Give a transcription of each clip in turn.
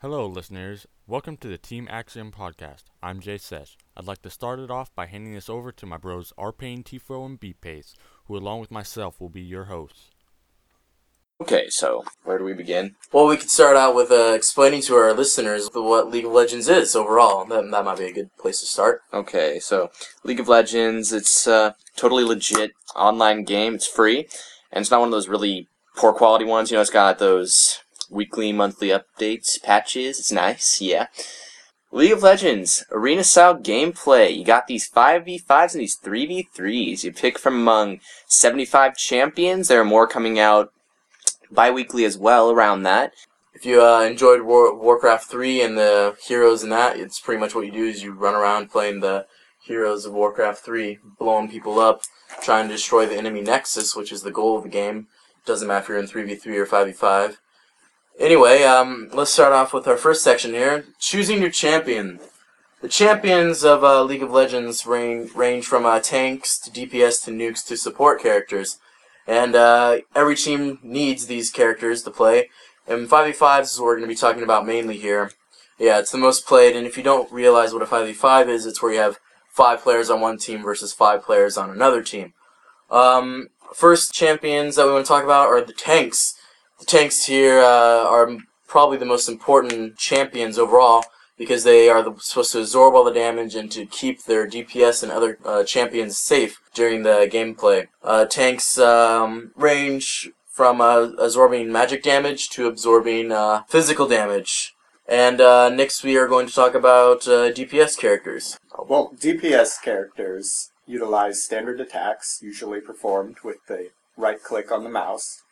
Hello, listeners. Welcome to the Team Axiom podcast. I'm Jay Sesh. I'd like to start it off by handing this over to my bros R Arpain, Tifo, and B-Pace, who along with myself will be your hosts. Okay, so where do we begin? Well, we could start out with uh, explaining to our listeners what League of Legends is overall. That, that might be a good place to start. Okay, so League of Legends, it's a totally legit online game. It's free, and it's not one of those really poor quality ones. You know, it's got those weekly, monthly updates, patches. It's nice, yeah. League of Legends, arena style gameplay. You got these 5v5s and these 3v3s. You pick from among 75 champions. There are more coming out bi-weekly as well around that. If you uh, enjoyed War- Warcraft 3 and the heroes in that, it's pretty much what you do is you run around playing the heroes of Warcraft 3, blowing people up, trying to destroy the enemy nexus, which is the goal of the game. Doesn't matter if you're in 3v3 or 5v5. Anyway, um, let's start off with our first section here. Choosing your champion. The champions of uh, League of Legends range, range from uh, tanks to DPS to nukes to support characters. And uh, every team needs these characters to play. And 5v5 is what we're going to be talking about mainly here. Yeah, it's the most played, and if you don't realize what a 5v5 is, it's where you have five players on one team versus five players on another team. Um, first champions that we want to talk about are the tanks. The tanks here uh, are probably the most important champions overall because they are the, supposed to absorb all the damage and to keep their DPS and other uh, champions safe during the gameplay. Uh, tanks um, range from uh, absorbing magic damage to absorbing uh, physical damage. And uh, next we are going to talk about uh, DPS characters. Well, DPS characters utilize standard attacks, usually performed with the right click on the mouse,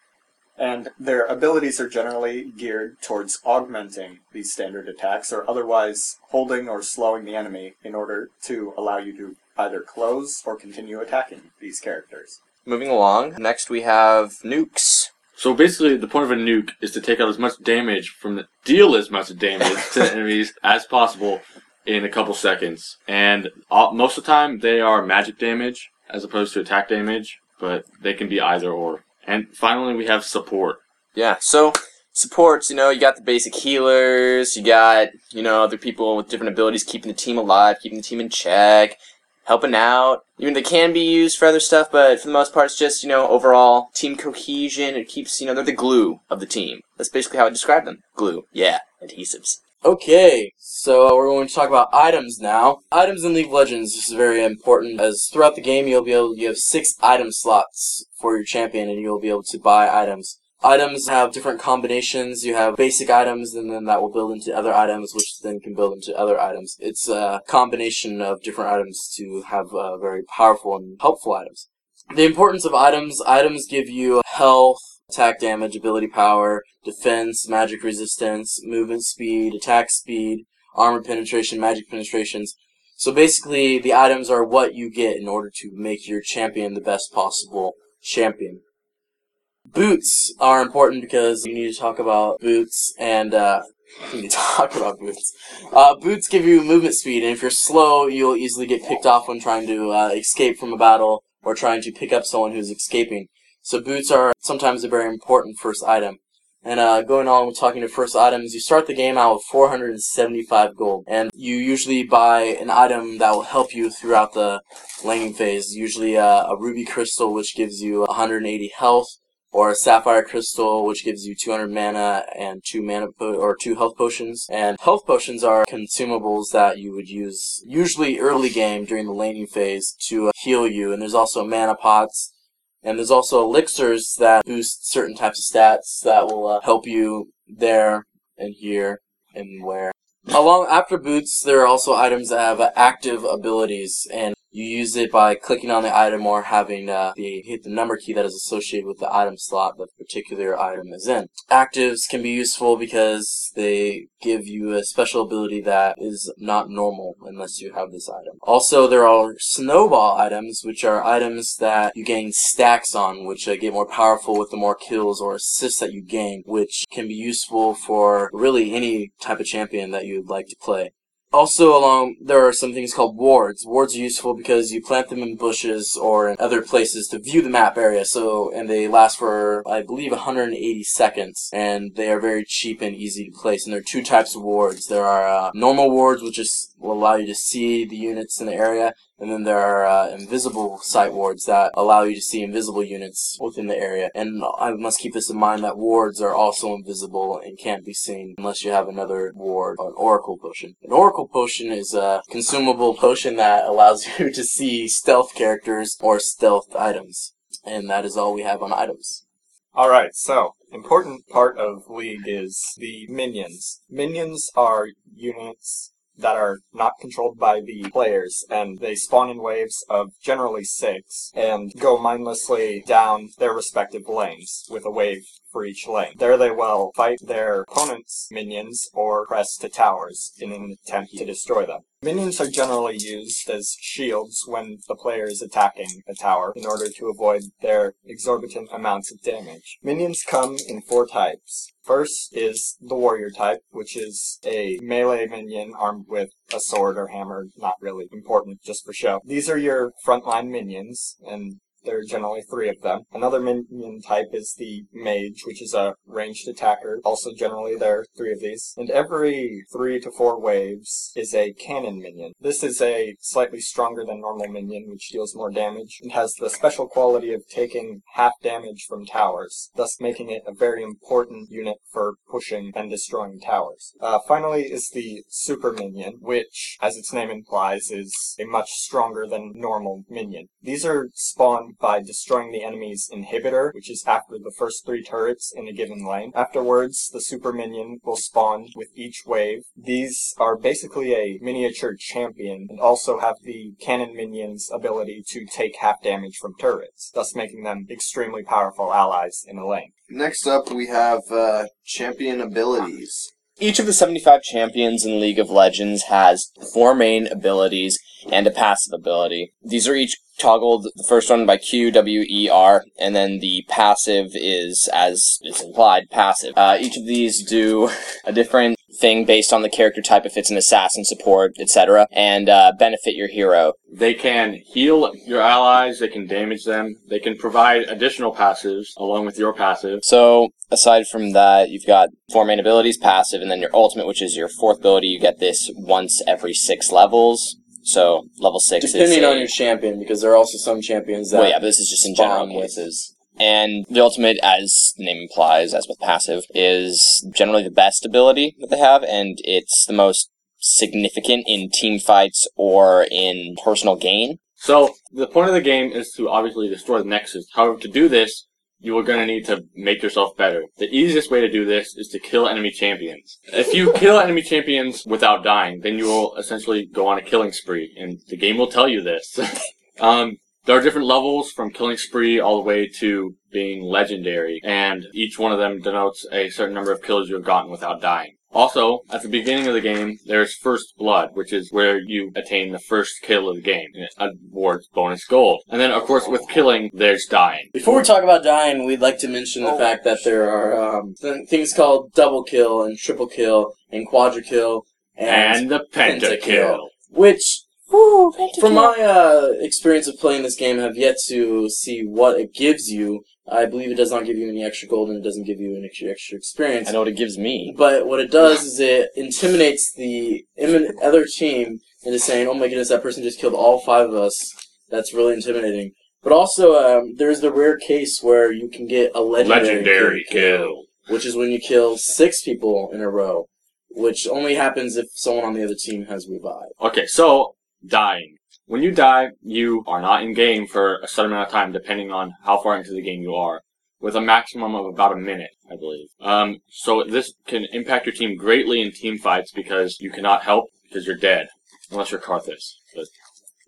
and their abilities are generally geared towards augmenting these standard attacks or otherwise holding or slowing the enemy in order to allow you to either close or continue attacking these characters. Moving along, next we have nukes. So basically, the point of a nuke is to take out as much damage from the deal as much damage to the enemies as possible in a couple seconds. And all, most of the time, they are magic damage as opposed to attack damage, but they can be either or. And finally, we have support. Yeah, so supports, you know, you got the basic healers, you got, you know, other people with different abilities keeping the team alive, keeping the team in check, helping out. Even they can be used for other stuff, but for the most part, it's just, you know, overall team cohesion. It keeps, you know, they're the glue of the team. That's basically how I describe them. Glue. Yeah, adhesives. Okay, so we're going to talk about items now. Items in League of Legends is very important as throughout the game you'll be able you have six item slots for your champion and you'll be able to buy items. Items have different combinations. You have basic items and then that will build into other items which then can build into other items. It's a combination of different items to have uh, very powerful and helpful items. The importance of items, items give you health, attack damage, ability power, defense, magic resistance, movement speed, attack speed, armor penetration, magic penetrations. So basically, the items are what you get in order to make your champion the best possible champion. Boots are important because you need to talk about boots and, uh, you need to talk about boots. Uh, boots give you movement speed, and if you're slow, you'll easily get picked off when trying to uh, escape from a battle or trying to pick up someone who's escaping. So boots are sometimes a very important first item. And uh, going on with talking to first items, you start the game out with 475 gold, and you usually buy an item that will help you throughout the laning phase. Usually uh, a ruby crystal, which gives you 180 health, or a sapphire crystal, which gives you 200 mana and two mana po- or two health potions. And health potions are consumables that you would use usually early game during the laning phase to uh, heal you. And there's also mana pots and there's also elixirs that boost certain types of stats that will uh, help you there and here and where. Along after boots, there are also items that have uh, active abilities, and you use it by clicking on the item or having uh, the hit the number key that is associated with the item slot that the particular item is in. Actives can be useful because they give you a special ability that is not normal unless you have this item. Also, there are snowball items, which are items that you gain stacks on, which uh, get more powerful with the more kills or assists that you gain, which can be useful for really any type of champion that you'd like to play. Also, along there are some things called wards. Wards are useful because you plant them in bushes or in other places to view the map area. So, and they last for I believe 180 seconds, and they are very cheap and easy to place. And there are two types of wards. There are uh, normal wards, which just will allow you to see the units in the area, and then there are uh, invisible sight wards that allow you to see invisible units within the area. And I must keep this in mind that wards are also invisible and can't be seen unless you have another ward, or an oracle potion. An oracle potion is a consumable potion that allows you to see stealth characters or stealth items. And that is all we have on items. All right, so important part of League is the minions. Minions are units that are not controlled by the players, and they spawn in waves of generally six and go mindlessly down their respective lanes with a wave for each lane. There they will fight their opponent's minions or press to towers in an attempt to destroy them. Minions are generally used as shields when the player is attacking a tower in order to avoid their exorbitant amounts of damage. Minions come in four types. First is the warrior type, which is a melee minion armed with a sword or hammer, not really important, just for show. These are your frontline minions, and there are generally three of them. Another minion type is the mage, which is a ranged attacker. Also, generally, there are three of these. And every three to four waves is a cannon minion. This is a slightly stronger than normal minion, which deals more damage, and has the special quality of taking half damage from towers, thus making it a very important unit for pushing and destroying towers. Uh, finally is the super minion, which, as its name implies, is a much stronger than normal minion. These are spawned by destroying the enemy's inhibitor, which is after the first three turrets in a given lane. Afterwards, the super minion will spawn with each wave. These are basically a miniature champion and also have the cannon minion's ability to take half damage from turrets, thus making them extremely powerful allies in a lane. Next up, we have uh, champion abilities. Each of the 75 champions in League of Legends has four main abilities and a passive ability. These are each toggled, the first one by Q, W, E, R, and then the passive is, as is implied, passive. Uh, each of these do a different thing based on the character type, if it's an assassin, support, etc., and uh, benefit your hero. They can heal your allies, they can damage them, they can provide additional passives along with your passive. So, aside from that, you've got four main abilities, passive, and then your ultimate, which is your fourth ability. You get this once every six levels. So, level six Depending is. on your champion, because there are also some champions that Well, yeah, but this is just in general cases. And the ultimate, as the name implies, as with passive, is generally the best ability that they have, and it's the most significant in team fights or in personal gain. So, the point of the game is to obviously destroy the Nexus. However, to do this, you are going to need to make yourself better. The easiest way to do this is to kill enemy champions. If you kill enemy champions without dying, then you will essentially go on a killing spree, and the game will tell you this. um, there are different levels from killing spree all the way to being legendary, and each one of them denotes a certain number of kills you have gotten without dying. Also, at the beginning of the game, there's First Blood, which is where you attain the first kill of the game. and It awards bonus gold. And then, of course, with killing, there's dying. Before we talk about dying, we'd like to mention the fact that there are um, th- things called double kill and triple kill and quadra kill and, And the pentakill. pentakill. which, from my uh, experience of playing this game, have yet to see what it gives you. I believe it does not give you any extra gold and it doesn't give you any extra, extra experience. I know what it gives me. But what it does is it intimidates the im- other team into saying, "Oh my goodness, that person just killed all five of us." That's really intimidating. But also, um, there's the rare case where you can get a legendary, Legendary kill. which is when you kill six people in a row, which only happens if someone on the other team has revived. Okay, so, dying. When you die, you are not in game for a certain amount of time, depending on how far into the game you are, with a maximum of about a minute, I believe. Um, so this can impact your team greatly in team fights because you cannot help because you're dead, unless you're Karthus. But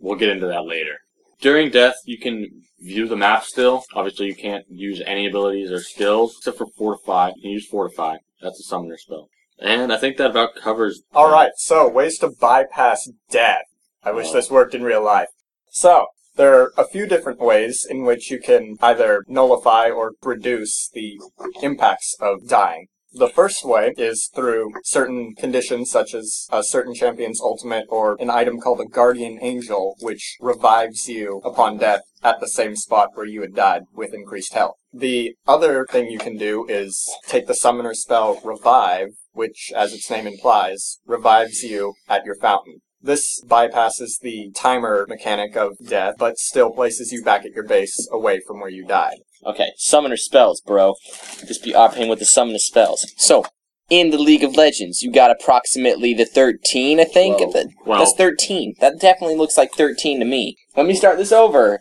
we'll get into that later. During death, you can view the map still. Obviously, you can't use any abilities or skills except for Fortify. You can use Fortify. That's a summoner spell. And I think that about covers. All right, so ways to bypass death. I wish this worked in real life. So, there are a few different ways in which you can either nullify or reduce the impacts of dying. The first way is through certain conditions, such as a certain champion's ultimate or an item called a Guardian Angel, which revives you upon death at the same spot where you had died with increased health. The other thing you can do is take the summoner spell Revive, which, as its name implies, revives you at your fountain. This bypasses the timer mechanic of death, but still places you back at your base away from where you died. Okay, summoner spells, bro. Just be arcane with the summoner spells. So, in the League of Legends, you got approximately the 13, I think. Twelve. That- That's 13. That definitely looks like 13 to me. Let me start this over.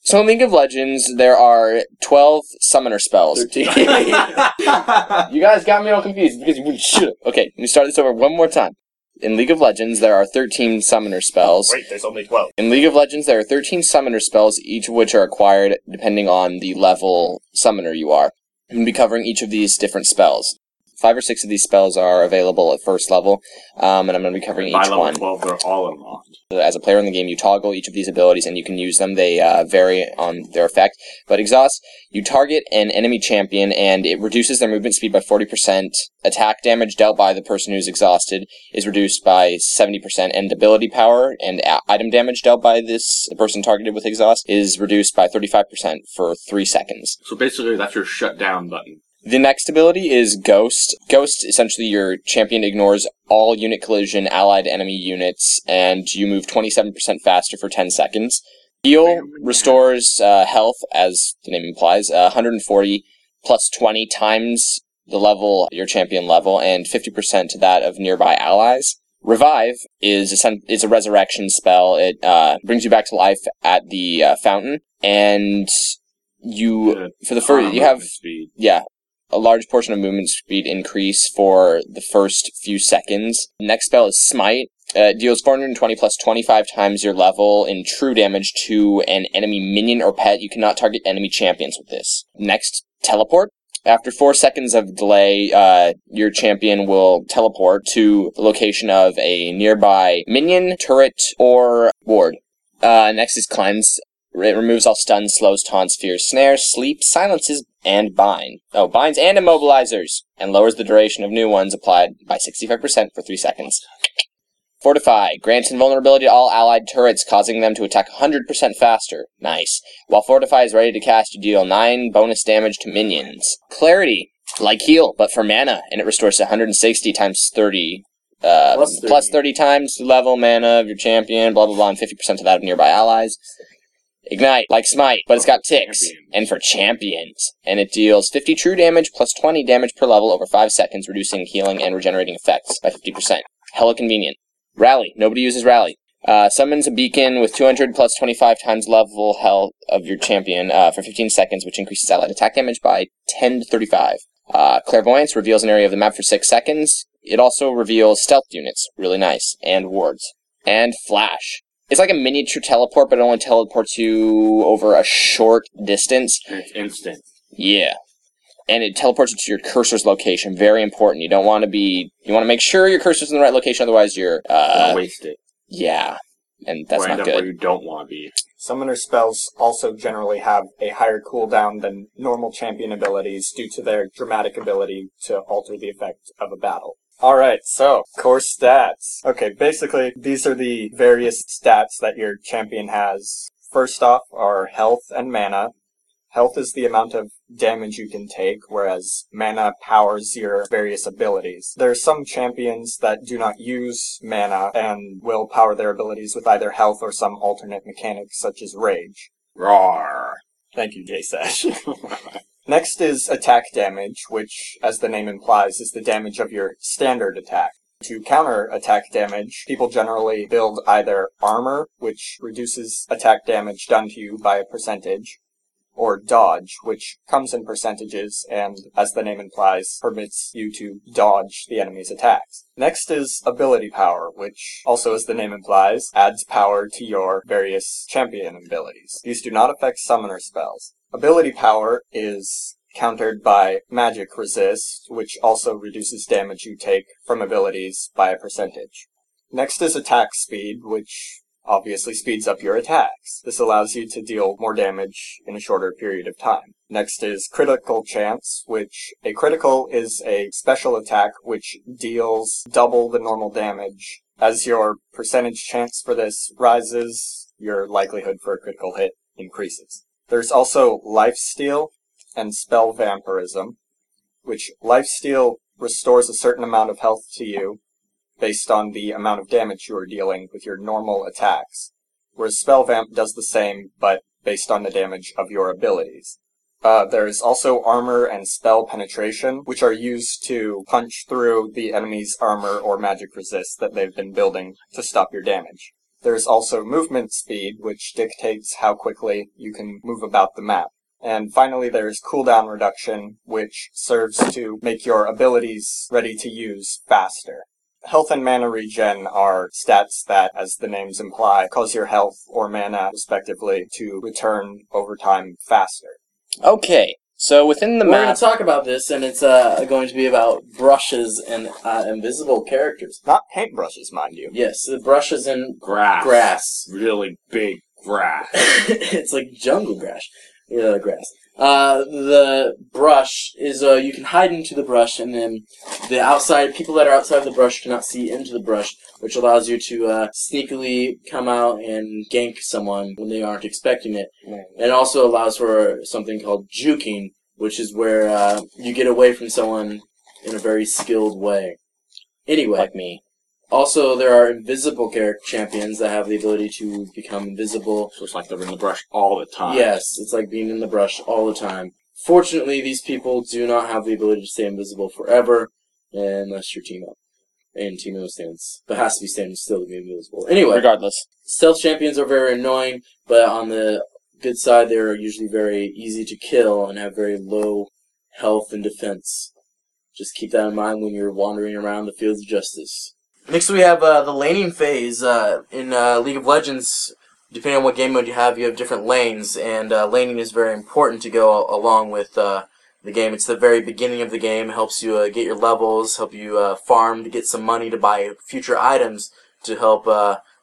So in League of Legends, there are 12 summoner spells. 13. You guys got me all confused because you should have. Okay, let me start this over one more time. In League of Legends, there are 13 summoner spells. Wait, there's only 12. In League of Legends, there are 13 summoner spells, each of which are acquired depending on the level summoner you are. I'm going to be covering each of these different spells. Five or six of these spells are available at first level, um, and I'm going to be covering By each level one. 12, they're all unlocked. As a player in the game, you toggle each of these abilities and you can use them. They uh, vary on their effect. But exhaust, you target an enemy champion and it reduces their movement speed by 40%. Attack damage dealt by the person who's exhausted is reduced by 70%. And ability power and a- item damage dealt by this person targeted with exhaust is reduced by 35% for 3 seconds. So basically, that's your shutdown button. The next ability is Ghost. Ghost, essentially, your champion ignores all unit collision allied enemy units, and you move 27% faster for 10 seconds. Heal restores uh, health, as the name implies, uh, 140 plus 20 times the level, your champion level, and 50% to that of nearby allies. Revive is a, sen- is a resurrection spell. It uh, brings you back to life at the uh, fountain, and you, The for the first, you have speed. yeah, a large portion of movement speed increase for the first few seconds. Next spell is Smite. Uh, deals 420 plus 25 times your level in true damage to an enemy minion or pet. You cannot target enemy champions with this. Next, Teleport. After four seconds of delay, uh, your champion will teleport to the location of a nearby minion, turret, or ward. Uh, next is Cleanse. It removes all stuns, slows, taunts, fears, snares, sleep, silences, and bind. Oh, binds and immobilizers, and lowers the duration of new ones applied by 65% for 3 seconds. Fortify grants invulnerability to all allied turrets, causing them to attack 100% faster. Nice. While Fortify is ready to cast, you deal 9 bonus damage to minions. Clarity, like heal, but for mana, and it restores 160 times 30. Uh, Plus 30. plus 30 times the level mana of your champion, blah blah blah, and 50% of that of nearby allies. Ignite, like Smite, but it's got ticks. Champions. And for champions. And it deals 50 true damage plus 20 damage per level over 5 seconds, reducing healing and regenerating effects by 50%. Hella convenient. Rally. Nobody uses Rally. Uh, summons a beacon with 200 plus 25 times level health of your champion uh, for 15 seconds, which increases allied attack damage by 10 to 35. Uh, Clairvoyance reveals an area of the map for 6 seconds. It also reveals stealth units, really nice, and wards. And Flash. It's like a miniature teleport, but it only teleports you over a short distance. And it's instant. Yeah. And it teleports you to your cursor's location. Very important. You don't want to be. You want to make sure your cursor's in the right location, otherwise you're. Don't Uh, waste it. yeah. And that's or end not up good. where you don't want to be. Summoner spells also generally have a higher cooldown than normal champion abilities due to their dramatic ability to alter the effect of a battle. Alright, so, core stats. Okay, basically, these are the various stats that your champion has. First off are health and mana. Health is the amount of damage you can take, whereas mana powers your various abilities. There are some champions that do not use mana and will power their abilities with either health or some alternate mechanic, such as rage. Roar. Thank you, J-Sash. Next is attack damage, which, as the name implies, is the damage of your standard attack. To counter attack damage, people generally build either armor, which reduces attack damage done to you by a percentage, or dodge, which comes in percentages and, as the name implies, permits you to dodge the enemy's attacks. Next is ability power, which, also as the name implies, adds power to your various champion abilities. These do not affect summoner spells. Ability power is countered by magic resist, which also reduces damage you take from abilities by a percentage. Next is attack speed, which obviously speeds up your attacks. This allows you to deal more damage in a shorter period of time. Next is critical chance, which a critical is a special attack which deals double the normal damage. As your percentage chance for this rises, your likelihood for a critical hit increases. There's also lifesteal and spell vampirism, which lifesteal restores a certain amount of health to you based on the amount of damage you are dealing with your normal attacks, whereas spell vamp does the same but based on the damage of your abilities. Uh, there's also armor and spell penetration, which are used to punch through the enemy's armor or magic resist that they've been building to stop your damage. There's also movement speed, which dictates how quickly you can move about the map. And finally, there's cooldown reduction, which serves to make your abilities ready to use faster. Health and mana regen are stats that, as the names imply, cause your health or mana, respectively, to return over time faster. Okay, so within the We're going to talk about this, and it's uh, going to be about brushes and uh, invisible characters. Not paintbrushes, mind you. Yes, the brushes and Grass. grass. Really big grass. it's like jungle grass. Yeah, grass. Uh, the brush is uh, you can hide into the brush, and then the outside people that are outside of the brush cannot see into the brush, which allows you to uh, sneakily come out and gank someone when they aren't expecting it. It also allows for something called juking, which is where uh, you get away from someone in a very skilled way. Anyway, like me. Also there are invisible character champions that have the ability to become invisible So it's like they're in the brush all the time. Yes, it's like being in the brush all the time. Fortunately, these people do not have the ability to stay invisible forever, unless you're Teemo. And Teemo stands, but has to be standing still to be invisible. Anyway, Regardless, stealth champions are very annoying, but on the good side, they're usually very easy to kill and have very low health and defense. Just keep that in mind when you're wandering around the fields of justice. Next, we have uh, the laning phase. Uh, in uh, League of Legends, depending on what game mode you have, you have different lanes, and uh, laning is very important to go along with uh, the game. It's the very beginning of the game, helps you uh, get your levels, help you farm to get some money to buy future items to help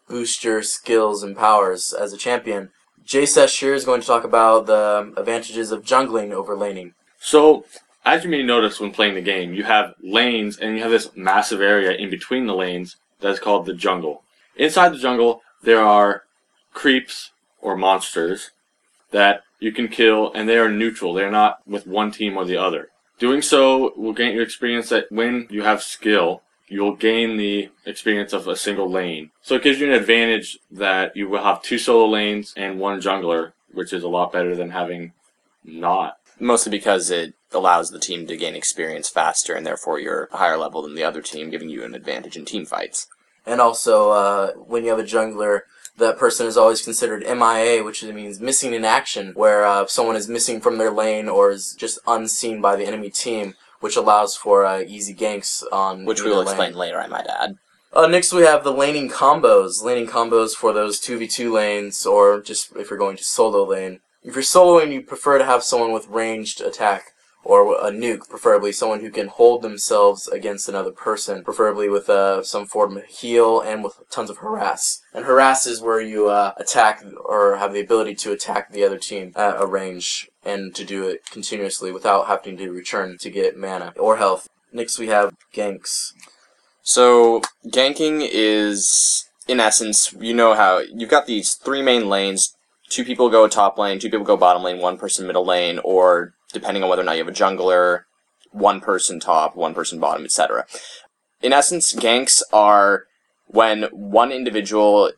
boost your skills and powers as a champion. JSS here is going to talk about the advantages of jungling over laning. So, as you may notice when playing the game, you have lanes and you have this massive area in between the lanes that is called the jungle. Inside the jungle, there are creeps or monsters that you can kill and they are neutral. They're not with one team or the other. Doing so will gain you experience that when you have skill, you'll gain the experience of a single lane. So it gives you an advantage that you will have two solo lanes and one jungler, which is a lot better than having not. Mostly because it allows the team to gain experience faster, and therefore you're a higher level than the other team, giving you an advantage in team fights. And also, uh, when you have a jungler, that person is always considered MIA, which means missing in action, where uh, someone is missing from their lane or is just unseen by the enemy team, which allows for uh, easy ganks on Which we will lane. explain later, I might add. Uh, next, we have the laning combos. Laning combos for those 2v2 lanes, or just if you're going to solo lane. If you're soloing, you prefer to have someone with ranged attack, or a nuke, preferably someone who can hold themselves against another person, preferably with uh, some form of heal and with tons of harass. And harass is where you uh, attack or have the ability to attack the other team at a range and to do it continuously without having to return to get mana or health. Next, we have ganks. So, ganking is, in essence, you know how you've got these three main lanes. Two people go top lane, two people go bottom lane, one person middle lane, or depending on whether or not you have a jungler, one person top, one person bottom, etc. In essence, ganks are when one individual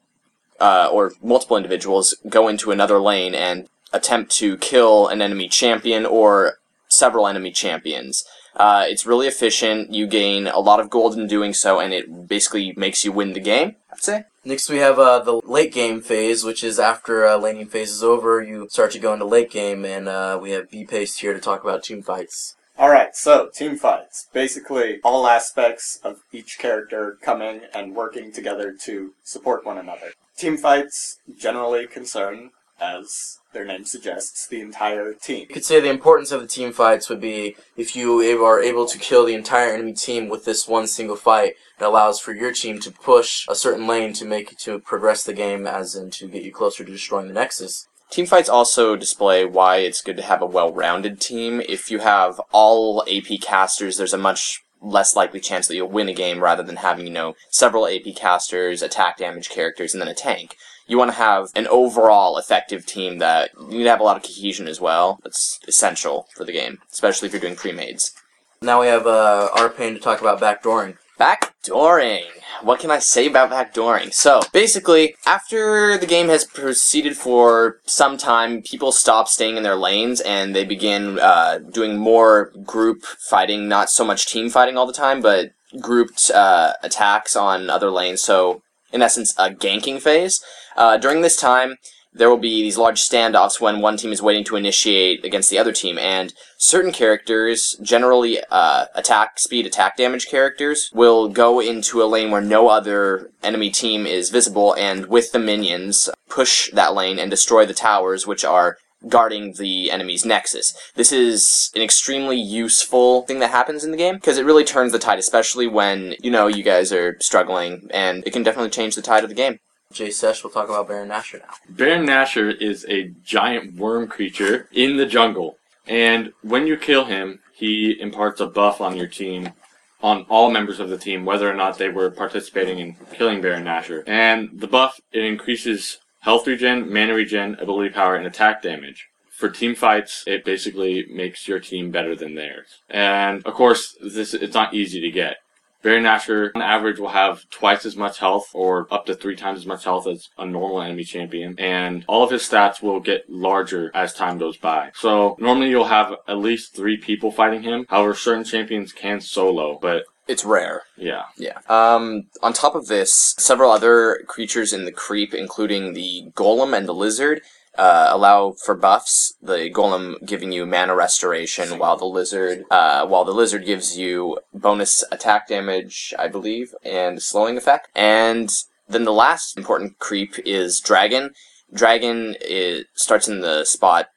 uh, or multiple individuals go into another lane and attempt to kill an enemy champion or several enemy champions. Uh, it's really efficient. You gain a lot of gold in doing so, and it basically makes you win the game. I'd say. Next, we have uh, the late game phase, which is after uh, laning phase is over, you start to go into late game, and uh, we have B Paste here to talk about team fights. Alright, so team fights. Basically, all aspects of each character coming and working together to support one another. Team fights generally concern as their name suggests, the entire team. You could say the importance of the team fights would be if you are able to kill the entire enemy team with this one single fight. It allows for your team to push a certain lane to make to progress the game, as in to get you closer to destroying the Nexus. Team fights also display why it's good to have a well-rounded team. If you have all AP casters, there's a much less likely chance that you'll win a game rather than having, you know, several AP casters, attack damage characters, and then a tank. You want to have an overall effective team that you need to have a lot of cohesion as well. That's essential for the game, especially if you're doing pre-mades. Now we have uh, our pain to talk about backdooring. Backdooring. What can I say about backdooring? So, basically, after the game has proceeded for some time, people stop staying in their lanes and they begin uh, doing more group fighting, not so much team fighting all the time, but grouped uh, attacks on other lanes. So, in essence, a ganking phase. Uh, during this time, there will be these large standoffs when one team is waiting to initiate against the other team, and certain characters, generally uh, attack speed, attack damage characters, will go into a lane where no other enemy team is visible, and with the minions, push that lane and destroy the towers, which are guarding the enemy's nexus. This is an extremely useful thing that happens in the game because it really turns the tide, especially when you know you guys are struggling, and it can definitely change the tide of the game. Jay Sesh will talk about Baron Nashor now. Baron Nashor is a giant worm creature in the jungle, and when you kill him, he imparts a buff on your team, on all members of the team, whether or not they were participating in killing Baron Nashor. And the buff it increases health regen, mana regen, ability power, and attack damage. For team fights, it basically makes your team better than theirs. And of course, this it's not easy to get. Baron Nashor, on average, will have twice as much health, or up to three times as much health as a normal enemy champion, and all of his stats will get larger as time goes by. So, normally you'll have at least three people fighting him. However, certain champions can solo, but It's rare. yeah. Yeah. Um, on top of this, several other creatures in the creep, including the golem and the lizard, uh, allow for buffs. The golem giving you mana restoration, while the lizard, uh, while the lizard gives you bonus attack damage, I believe, and slowing effect. And then the last important creep is dragon. Dragon is, starts in the spot.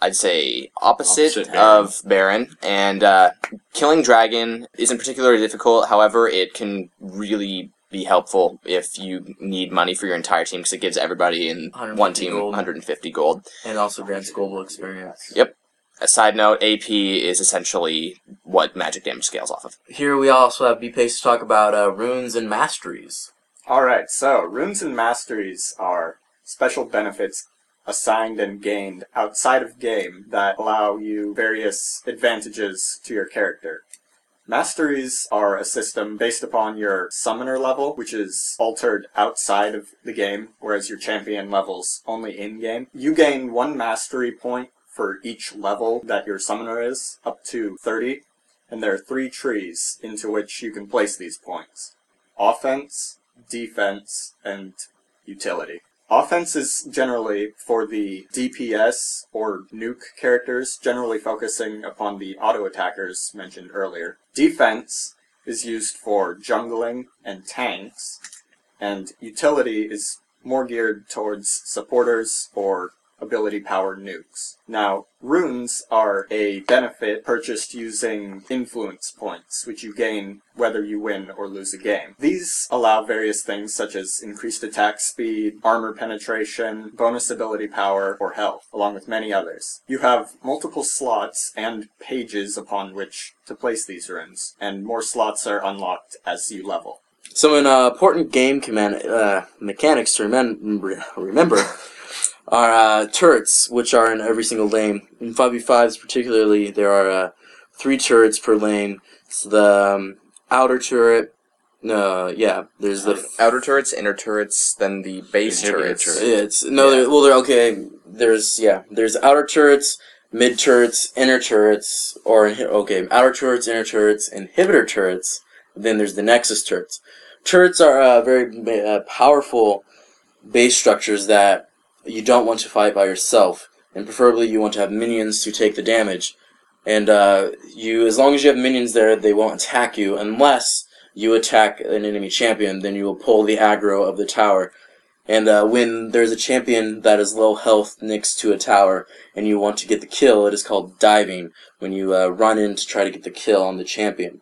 I'd say opposite, Opposite Baron. of Baron, and uh, killing dragon isn't particularly difficult. However, it can really be helpful if you need money for your entire team because it gives everybody in one team gold. 150 gold. And also grants global experience. Yep. A side note: AP is essentially what magic damage scales off of. Here we also have B-Pace to talk about uh, runes and masteries. Alright, so runes and masteries are special benefits assigned and gained outside of game that allow you various advantages to your character. Masteries are a system based upon your summoner level, which is altered outside of the game, whereas your champion level's only in game. You gain one mastery point for each level that your summoner is, up to 30, and there are three trees into which you can place these points offense, defense, and utility. Offense is generally for the DPS or nuke characters, generally focusing upon the auto attackers mentioned earlier. Defense is used for jungling and tanks, and utility is more geared towards supporters or ability power nukes. Now, runes are a benefit purchased using influence points, which you gain whether you win or lose a game. These allow various things such as increased attack speed, armor penetration, bonus ability power, or health, along with many others. You have multiple slots and pages upon which to place these runes, and more slots are unlocked as you level. Some uh, important game command uh, mechanics to remem- remember are uh, turrets, which are in every single lane. In 5v5s particularly, there are uh, three turrets per lane. So the um, outer turret, uh, yeah, there's the... Outer turrets, inner turrets, then the base Inhibitor turrets. turret. It's no, Yeah. there, well, they're okay. There's yeah, there's outer turrets, mid turrets, inner turrets, or inhi- okay, outer turrets, inner turrets, inhibitor turrets. Then there's the nexus turrets. Turrets are uh, very uh, powerful base structures that you don't want to fight by yourself, and preferably you want to have minions to take the damage. And uh, you, as long as you have minions there, they won't attack you unless you attack an enemy champion. Then you will pull the aggro of the tower And uh, when there's a champion that is low health next to a tower and you want to get the kill, it is called diving when you uh, run in to try to get the kill on the champion.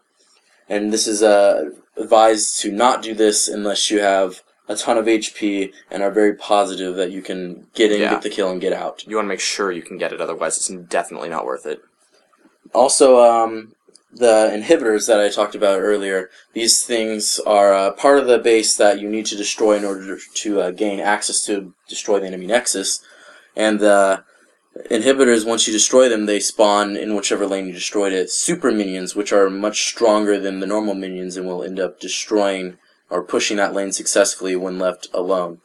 And this is uh, advised to not do this unless you have a ton of HP and are very positive that you can get in, Yeah. get the kill, and get out. You want to make sure you can get it, otherwise it's definitely not worth it. Also, um, the inhibitors that I talked about earlier, these things are uh, part of the base that you need to destroy in order to uh, gain access to destroy the enemy nexus. And the inhibitors, once you destroy them, they spawn in whichever lane you destroyed it. Super minions, which are much stronger than the normal minions and will end up destroying or pushing that lane successfully when left alone.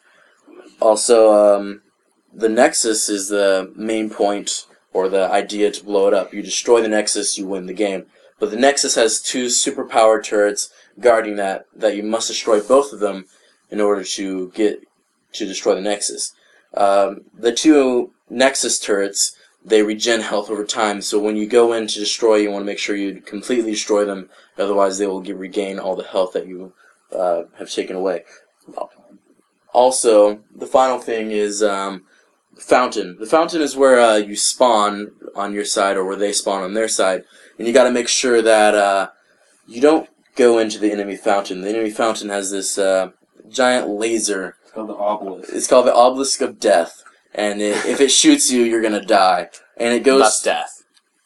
Also, um, the nexus is the main point or the idea to blow it up. You destroy the Nexus, you win the game. But the Nexus has two superpowered turrets guarding that that you must destroy both of them in order to get to destroy the Nexus. Um, the two Nexus turrets they regen health over time, so when you go in to destroy, you want to make sure you completely destroy them. Otherwise, they will regain all the health that you uh, have taken away. Also, the final thing is um, fountain. The fountain is where uh, you spawn on your side or where they spawn on their side, and you got to make sure that uh, you don't go into the enemy fountain. The enemy fountain has this uh, giant laser. It's called the obelisk. It's called the obelisk of death, and it, if it shoots you, you're gonna die. And it goes Thus death.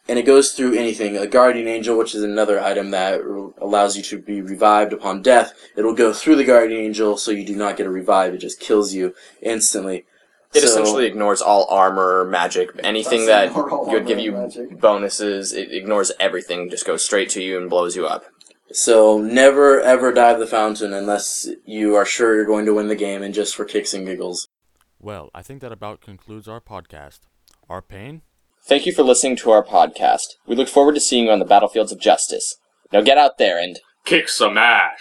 And it goes through anything. A guardian angel, which is another item that allows you to be revived upon death, it'll go through the guardian angel, so you do not get a revive. It just kills you instantly. It So- essentially ignores all armor, magic, anything that Doesn't ignore all would give you magic. bonuses. It ignores everything, just goes straight to you and blows you up. So never ever dive the fountain unless you are sure you're going to win the game and just for kicks and giggles. Well, I think that about concludes our podcast. Our pain? Thank you for listening to our podcast. We look forward to seeing you on the battlefields of justice. Now get out there and Kick some ass!